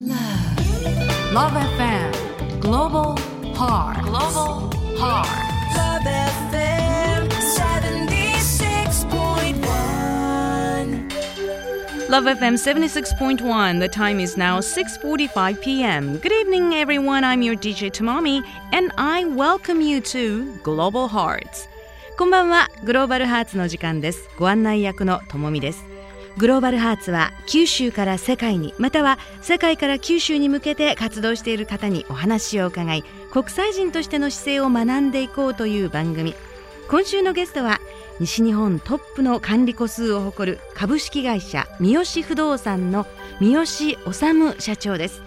Love FM Global Heart Global Heart Love FM 76.1. Love FM 76.1. The time is now 6:45 p.m. Good evening everyone. I'm your DJ Tamami and I welcome you to Global Hearts. こんばんは。グローバルハーツの時間です。ご案内役のともみです。 グローバルハーツは九州から世界にまたは世界から九州に向けて活動している方にお話を伺い国際人としての姿勢を学んでいこうという番組。今週のゲストは西日本トップの管理個数を誇る株式会社三好不動産の三好治社長です。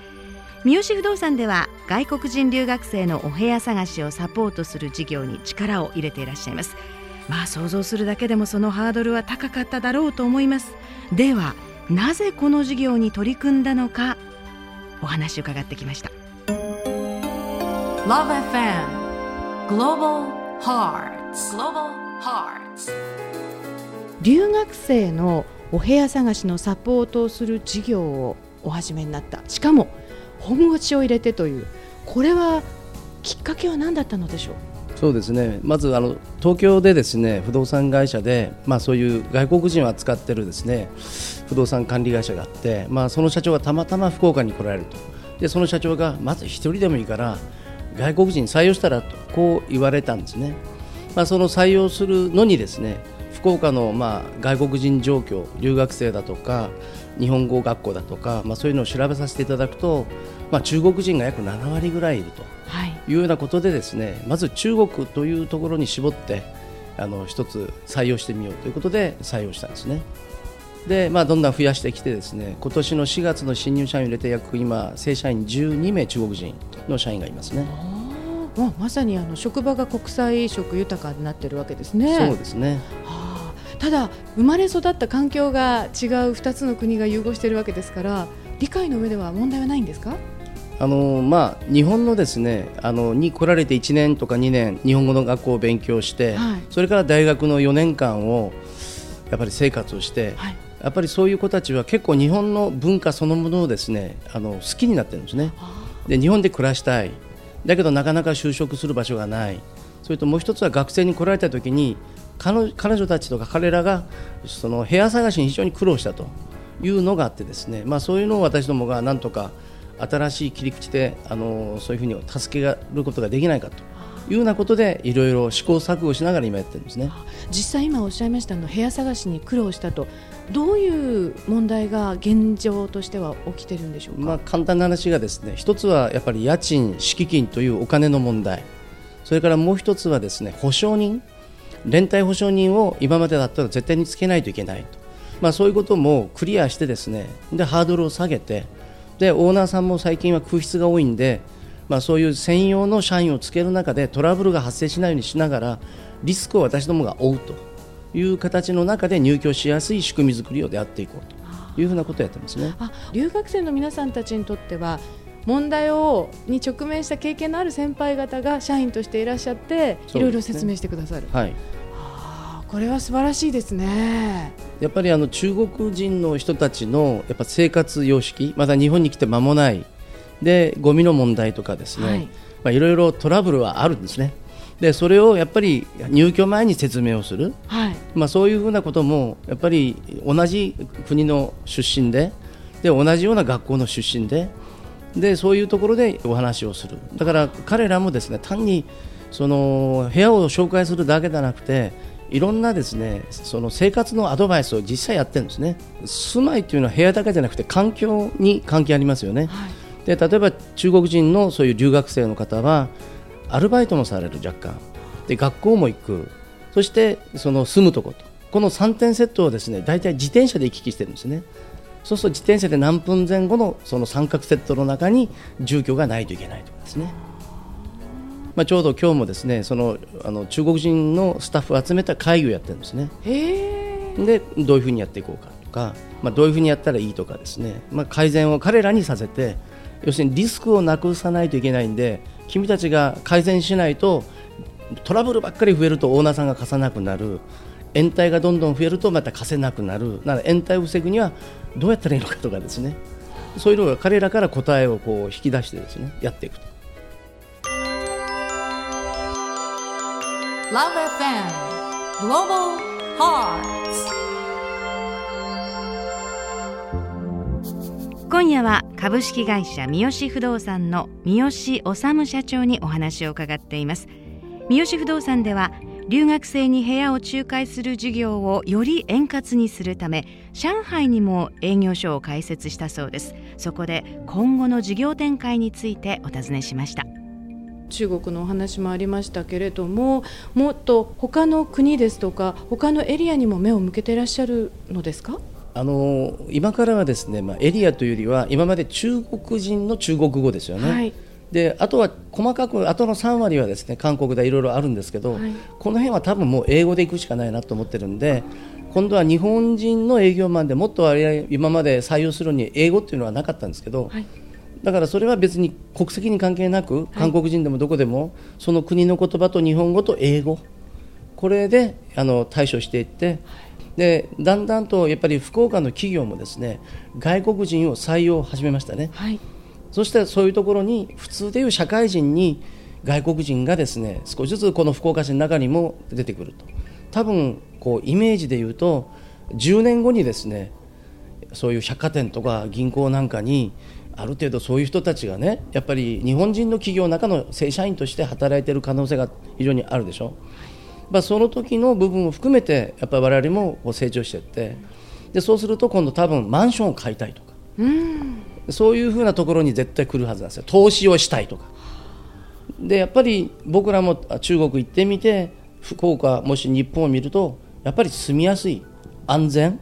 三好不動産では外国人留学生のお部屋探しをサポートする事業に力を入れていらっしゃいます。まあ想像するだけでもそのハードルは高かっただろうと思います。ではなぜこの事業に取り組んだのかお話を伺ってきました。Love FM Global Hearts. Global Hearts. 留学生のお部屋探しのサポートをする事業をお始めになった。しかも本腰を入れてという。これはきっかけは何だったのでしょう？そうですね。まずあの東京でですね不動産会社で、まあ、そういう外国人を扱ってるですね不動産管理会社があって、まあ、その社長がたまたま福岡に来られると。でその社長がまず一人でもいいから外国人採用したらとこう言われたんですね、まあ、その採用するのにですね福岡のまあ外国人状況留学生だとか日本語学校だとか、まあ、そういうのを調べさせていただくと、まあ、中国人が約7割ぐらいいると。はい。いうようなことでですねまず中国というところに絞ってあの一つ採用してみようということで採用したんですね。でまあ、どんどん増やしてきてですね今年の4月の新入社員を入れて約今正社員12名中国人の社員がいますね。あまさにあの職場が国際色豊かになってるわけですね。そうですねはあただ生まれ育った環境が違う2つの国が融合しているわけですから理解の上では問題はないんですか？あのまあ、日本のですねあのに来られて1年とか2年日本語の学校を勉強して、はい。それから大学の4年間をやっぱり生活をして、はい。やっぱりそういう子たちは結構日本の文化そのものをですねあの好きになってるんですね。で日本で暮らしたい。だけどなかなか就職する場所がない。それともう一つは学生に来られた時に彼女彼女たちとか彼らがその部屋探しに非常に苦労したというのがあってですね、まあ、そういうのを私どもがなんとか新しい切り口であのそういうふうに助けることができないかと。いうようなことでいろいろ試行錯誤しながら今やってるんですね。実際今おっしゃいましたあの部屋探しに苦労したと。どういう問題が現状としては起きてるんでしょうか、まあ、簡単な話がですね一つはやっぱり家賃、敷金というお金の問題。それからもう一つはですね保証人。連帯保証人を今までだったら絶対につけないといけないと、まあ、そういうこともクリアしてですねでハードルを下げてでオーナーさんも最近は空室が多いんで、まあ、そういう専用の社員をつける中でトラブルが発生しないようにしながらリスクを私どもが負うという形の中で入居しやすい仕組み作りをやっていこうというふうなことをやってますね。あ留学生の皆さんたちにとっては問題をに直面した経験のある先輩方が社員としていらっしゃって、いろいろ説明してくださる、はい。あこれは素晴らしいですね。やっぱりあの中国人の人たちのやっぱ生活様式、まだ日本に来て間もない、でゴミの問題とかですね、はい。まあいろいろトラブルはあるんですね。でそれをやっぱり入居前に説明をする、はい。まあ、そういうふうなこともやっぱり同じ国の出身でで同じような学校の出身ででそういうところでお話をする。だから彼らもですね単にその部屋を紹介するだけじゃなくていろんなですねその生活のアドバイスを実際やってるんですね。住まいというのは部屋だけじゃなくて環境に関係ありますよね、はい。で例えば中国人のそういう留学生の方はアルバイトもされる若干。で学校も行く。そしてその住むとこと。この3点セットをですね大体自転車で行き来してるんですね。そうすると自転車で何分前後のその三角セットの中に住居がないといけないとかですねまあ、ちょうど今日もですねそのあの中国人のスタッフを集めた会議をやってるんですね。でどういうふうにやっていこうかとか、まあ、どういうふうにやったらいいとかですね、まあ、改善を彼らにさせて要するにリスクをなくさないといけないんで君たちが改善しないとトラブルばっかり増えるとオーナーさんが貸さなくなる。延滞がどんどん増えるとまた貸せなくなる。なら延滞を防ぐにはどうやったらいいのかとかですね。そういうのが彼らから答えをこう引き出してですねやっていくと Love FM Global Hearts. 今夜は株式会社三好不動産の三好治社長にお話を伺っています。三好不動産では留学生に部屋を仲介する事業をより円滑にするため上海にも営業所を開設したそうです。そこで今後の事業展開についてお尋ねしました。中国のお話もありましたけれどももっと他の国ですとか他のエリアにも目を向けていらっしゃるのですか？あの今からはですね、まあ、エリアというよりは今まで中国人の中国語ですよね、はい。であとは細かくあとの3割はですね韓国でいろいろあるんですけど、はい。この辺は多分もう英語で行くしかないなと思ってるんで今度は日本人の営業マンでもっと割合今まで採用するのに英語っていうのはなかったんですけど、はいだからそれは別に国籍に関係なく韓国人でもどこでもその国の言葉と日本語と英語これであの対処していってでだんだんとやっぱり福岡の企業もですね外国人を採用を始めましたね。はい。そしてそういうところに普通でいう社会人に外国人がですね少しずつこの福岡市の中にも出てくると。多分こうイメージで言うと10年後にですねそういう百貨店とか銀行なんかにある程度そういう人たちがねやっぱり日本人の企業の中の正社員として働いている可能性が非常にあるでしょ、まあ、その時の部分を含めてやっぱり我々もこう成長していって。でそうすると今度多分マンションを買いたいとか。そういうふうなところに絶対来るはずなんですよ。投資をしたいとか。でやっぱり僕らもあ中国行ってみて福岡もし日本を見るとやっぱり住みやすい安全。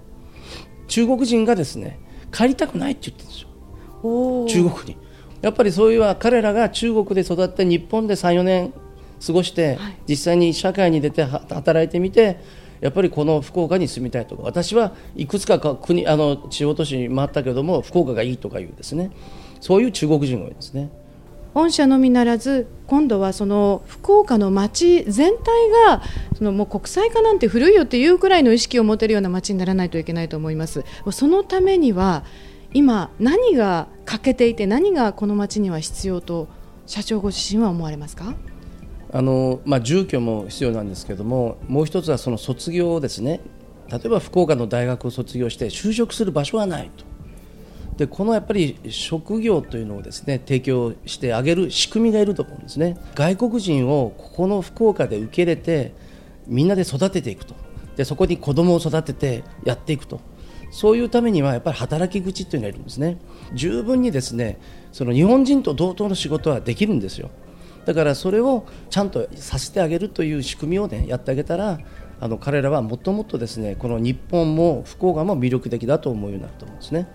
中国人がですね帰りたくないって言ってるんですよ中国に。やっぱりそういうは彼らが中国で育って日本で34年過ごして、実際に社会に出ては働いてみてやっぱりこの福岡に住みたいとか私はいくつかか国あの地方都市に回ったけども福岡がいいとかいうですね。そういう中国人が多いですね。御社のみならず今度はその福岡の街全体がそのもう国際化なんて古いよっていうくらいの意識を持てるような街にならないといけないと思います。そのためには今何が欠けていて何がこの街には必要と社長ご自身は思われますか？あのまあ、住居も必要なんですけどももう一つはその卒業ですね。例えば福岡の大学を卒業して就職する場所がないと。でこのやっぱり職業というのをですね提供してあげる仕組みがいると思うんですね。外国人をここの福岡で受け入れてみんなで育てていくと。でそこに子供を育ててやっていくと。そういうためにはやっぱり働き口っていうのがいるんですね。十分にですねその日本人と同等の仕事はできるんですよ。だからそれをちゃんとさせてあげるという仕組みをねやってあげたらあの彼らはもっともっとですねこの日本も福岡も魅力的だと思うようになると思うんですね。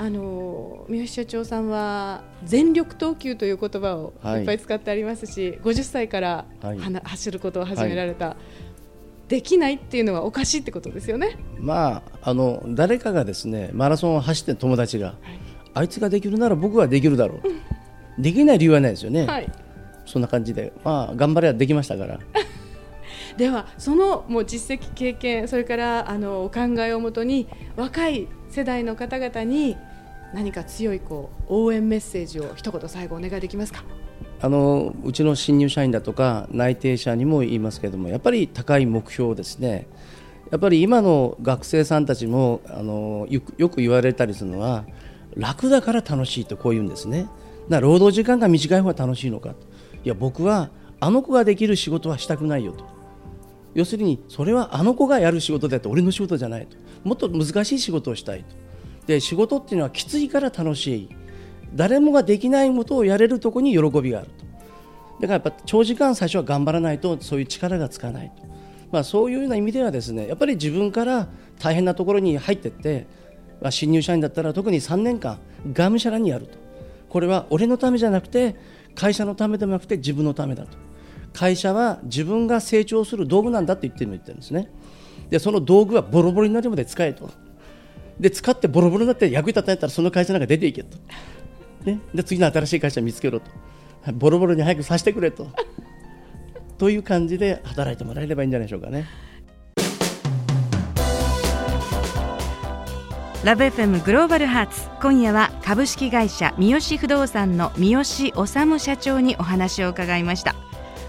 あの三好社長さんは全力投球という言葉をはいいっぱい使ってありますし、50歳からはい。走ることを始められた、できないっていうのはおかしいってことですよね。まああの誰かがですねマラソンを走ってる友達が、あいつができるなら僕はできるだろう、できない理由はないですよね、はい。そんな感じで、まあ、頑張ればできましたから。ではそのもう実績経験それからあのお考えをもとに若い世代の方々に何か強いこう応援メッセージを一言最後お願いできますか？あのうちの新入社員だとか内定者にも言いますけれどもやっぱり高い目標ですね。やっぱり今の学生さんたちもあのよく言われたりするのは楽だから楽しいとこう言うんですね。だ労働時間が短い方が楽しいのかいや僕はあの子ができる仕事はしたくないよと。要するにそれはあの子がやる仕事であって俺の仕事じゃないと。もっと難しい仕事をしたいと。で仕事っていうのはきついから楽しい。誰もができないことをやれるところに喜びがあると。だからやっぱ長時間最初は頑張らないとそういう力がつかないと、まあ、そういうような意味ではですねやっぱり自分から大変なところに入っていって、まあ、新入社員だったら特に3年間がむしゃらにやると。これは俺のためじゃなくて会社のためでもなくて自分のためだと。会社は自分が成長する道具なんだって言ってる言ってるんですね。でその道具はボロボロになるまで使えと。で使ってボロボロになって役に立たないたらその会社なんか出ていけと、ね、で次の新しい会社見つけろと。ボロボロに早くさせてくれと。という感じで働いてもらえればいいんじゃないでしょうかね。ラブ f m グローバルハーツ。今夜は株式会社三好不動産の三好治社長にお話を伺いました。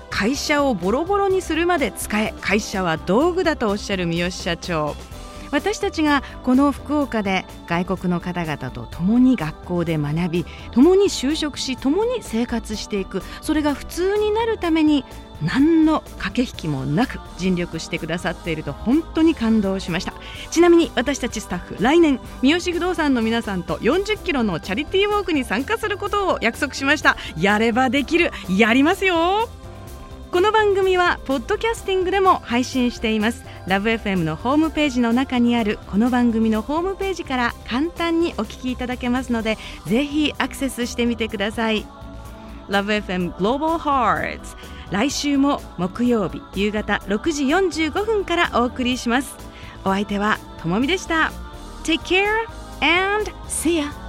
会社をボロボロにするまで使え。会社は道具だとおっしゃる三好社長。私たちがこの福岡で外国の方々と共に学校で学び共に就職し共に生活していく。それが普通になるために何の駆け引きもなく尽力してくださっていると本当に感動しました。ちなみに私たちスタッフ来年三好不動産の皆さんと40キロのチャリティーウォークに参加することを約束しました。やればできる。やりますよ。この番組はポッドキャスティングでも配信しています。ラブ f m のホームページの中にあるこの番組のホームページから簡単にお聞きいただけますのでぜひアクセスしてみてください。LoveFM Global Hearts 来週も木曜日夕方6時45分からお送りします。お相手はともみでした。Take care and see ya